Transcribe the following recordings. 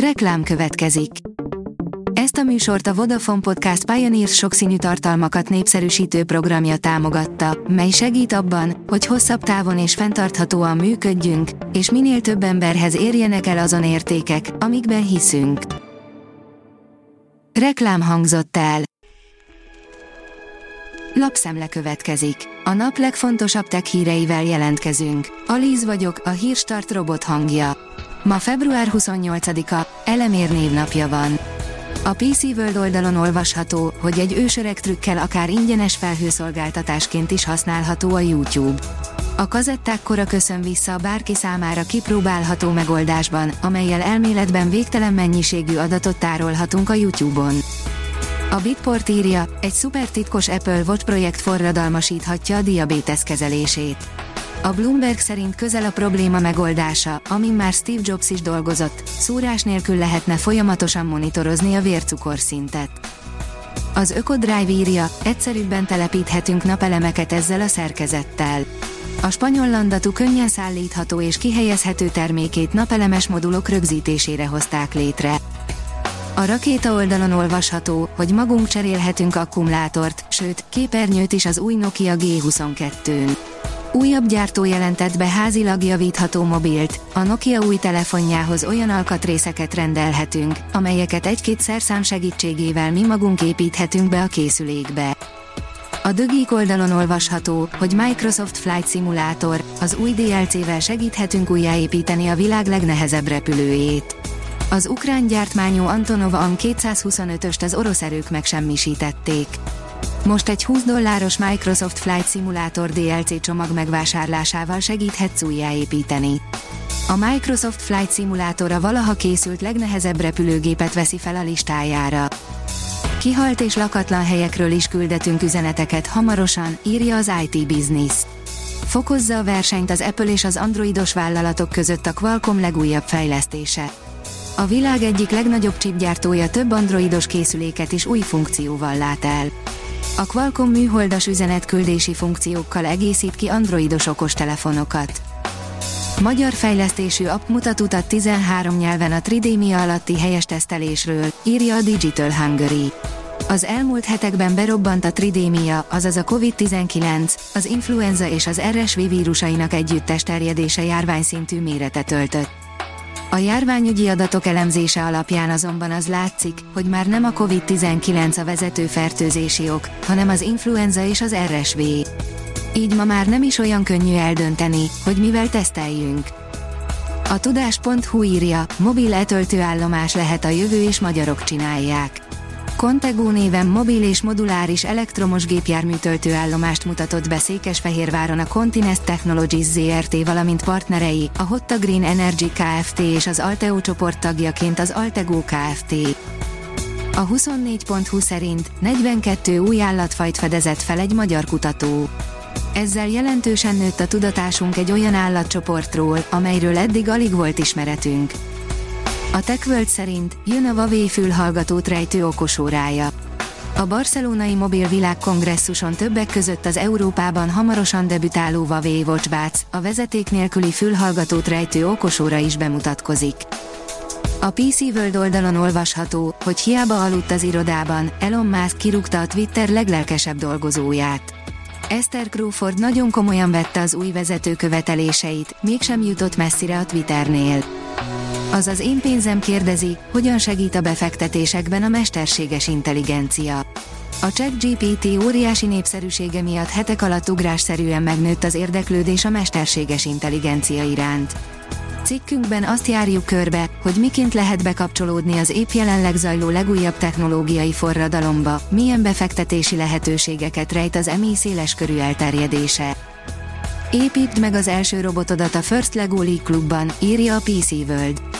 Reklám következik. Ezt a műsort a Vodafone Podcast Pioneers sokszínű tartalmakat népszerűsítő programja támogatta, mely segít abban, hogy hosszabb távon és fenntarthatóan működjünk, és minél több emberhez érjenek el azon értékek, amikben hiszünk. Reklám hangzott el. Lapszemle következik. A nap legfontosabb tech híreivel jelentkezünk. Alíz vagyok, a hírstart robot hangja. Ma február 28-a, Elemér névnapja van. A PC World oldalon olvasható, hogy egy ősöreg trükkel akár ingyenes felhőszolgáltatásként is használható a YouTube. A kazetták kora köszön vissza a bárki számára kipróbálható megoldásban, amelyel elméletben végtelen mennyiségű adatot tárolhatunk a YouTube-on. A Bitport írja, egy szuper titkos Apple Watch projekt forradalmasíthatja a diabétesz kezelését. A Bloomberg szerint közel a probléma megoldása, amin már Steve Jobs is dolgozott, szúrás nélkül lehetne folyamatosan monitorozni a vércukorszintet. Az Ökodrive írja, egyszerűbben telepíthetünk napelemeket ezzel a szerkezettel. A spanyol landatú könnyen szállítható és kihelyezhető termékét napelemes modulok rögzítésére hozták létre. A rakéta oldalon olvasható, hogy magunk cserélhetünk akkumulátort, sőt, képernyőt is az új Nokia G22-n. Újabb gyártó jelentett be házilag javítható mobilt, a Nokia új telefonjához olyan alkatrészeket rendelhetünk, amelyeket egy-két szerszám segítségével mi magunk építhetünk be a készülékbe. A dögik oldalon olvasható, hogy Microsoft Flight Simulator, az új DLC-vel segíthetünk újjáépíteni a világ legnehezebb repülőjét. Az ukrán gyártmányú Antonov An-225-öst az orosz erők megsemmisítették. Most egy 20 dolláros Microsoft Flight Simulator DLC csomag megvásárlásával segíthetsz újjáépíteni. A Microsoft Flight Simulator a valaha készült legnehezebb repülőgépet veszi fel a listájára. Kihalt és lakatlan helyekről is küldetünk üzeneteket hamarosan, írja az IT Business. Fokozza a versenyt az Apple és az androidos vállalatok között a Qualcomm legújabb fejlesztése. A világ egyik legnagyobb chipgyártója több androidos készüléket is új funkcióval lát el. A Qualcomm műholdas üzenetküldési funkciókkal egészít ki androidos okostelefonokat. Magyar fejlesztésű app mutat utat 13 nyelven a tridémia alatti helyes tesztelésről, írja a Digital Hungary. Az elmúlt hetekben berobbant a tridémia, azaz a COVID-19, az influenza és az RSV vírusainak együttes terjedése járványszintű méretet öltött. A járványügyi adatok elemzése alapján azonban az látszik, hogy már nem a COVID-19 a vezető fertőzési ok, hanem az influenza és az RSV. Így ma már nem is olyan könnyű eldönteni, hogy mivel teszteljünk. A tudás.hu írja, mobil etöltőállomás lehet a jövő és magyarok csinálják. Contego néven mobil és moduláris elektromos gépjármű töltőállomást mutatott be Székesfehérváron a Continest Technologies ZRT, valamint partnerei, a Hotta Green Energy Kft. és az Alteo csoport tagjaként az Altego Kft. A 24.20 szerint 42 új állatfajt fedezett fel egy magyar kutató. Ezzel jelentősen nőtt a tudatásunk egy olyan állatcsoportról, amelyről eddig alig volt ismeretünk. A TechWorld szerint jön a Huawei fülhallgatót rejtő okosórája. A barcelonai mobil világkongresszuson többek között az Európában hamarosan debütáló Huawei WatchBats, a vezeték nélküli fülhallgatót rejtő okosóra is bemutatkozik. A PC World oldalon olvasható, hogy hiába aludt az irodában, Elon Musk kirúgta a Twitter leglelkesebb dolgozóját. Esther Crawford nagyon komolyan vette az új vezető követeléseit, mégsem jutott messzire a Twitternél. Az az én pénzem kérdezi, hogyan segít a befektetésekben a mesterséges intelligencia. A ChatGPT óriási népszerűsége miatt hetek alatt ugrásszerűen megnőtt az érdeklődés a mesterséges intelligencia iránt. Cikkünkben azt járjuk körbe, hogy miként lehet bekapcsolódni az épp jelenleg zajló legújabb technológiai forradalomba, milyen befektetési lehetőségeket rejt az EMI körű elterjedése. Építsd meg az első robotodat a First Lego League klubban, írja a PC World.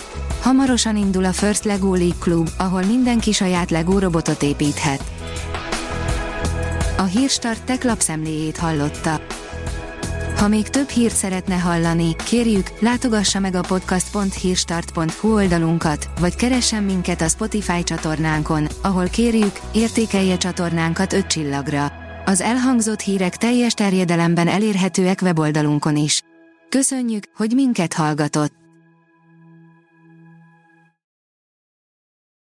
Hamarosan indul a First Lego League klub, ahol mindenki saját Lego robotot építhet. A Hírstart tech lapszemléjét hallotta. Ha még több hírt szeretne hallani, kérjük, látogassa meg a podcast.hírstart.hu oldalunkat, vagy keressen minket a Spotify csatornánkon, ahol kérjük, értékelje csatornánkat 5 csillagra. Az elhangzott hírek teljes terjedelemben elérhetőek weboldalunkon is. Köszönjük, hogy minket hallgatott!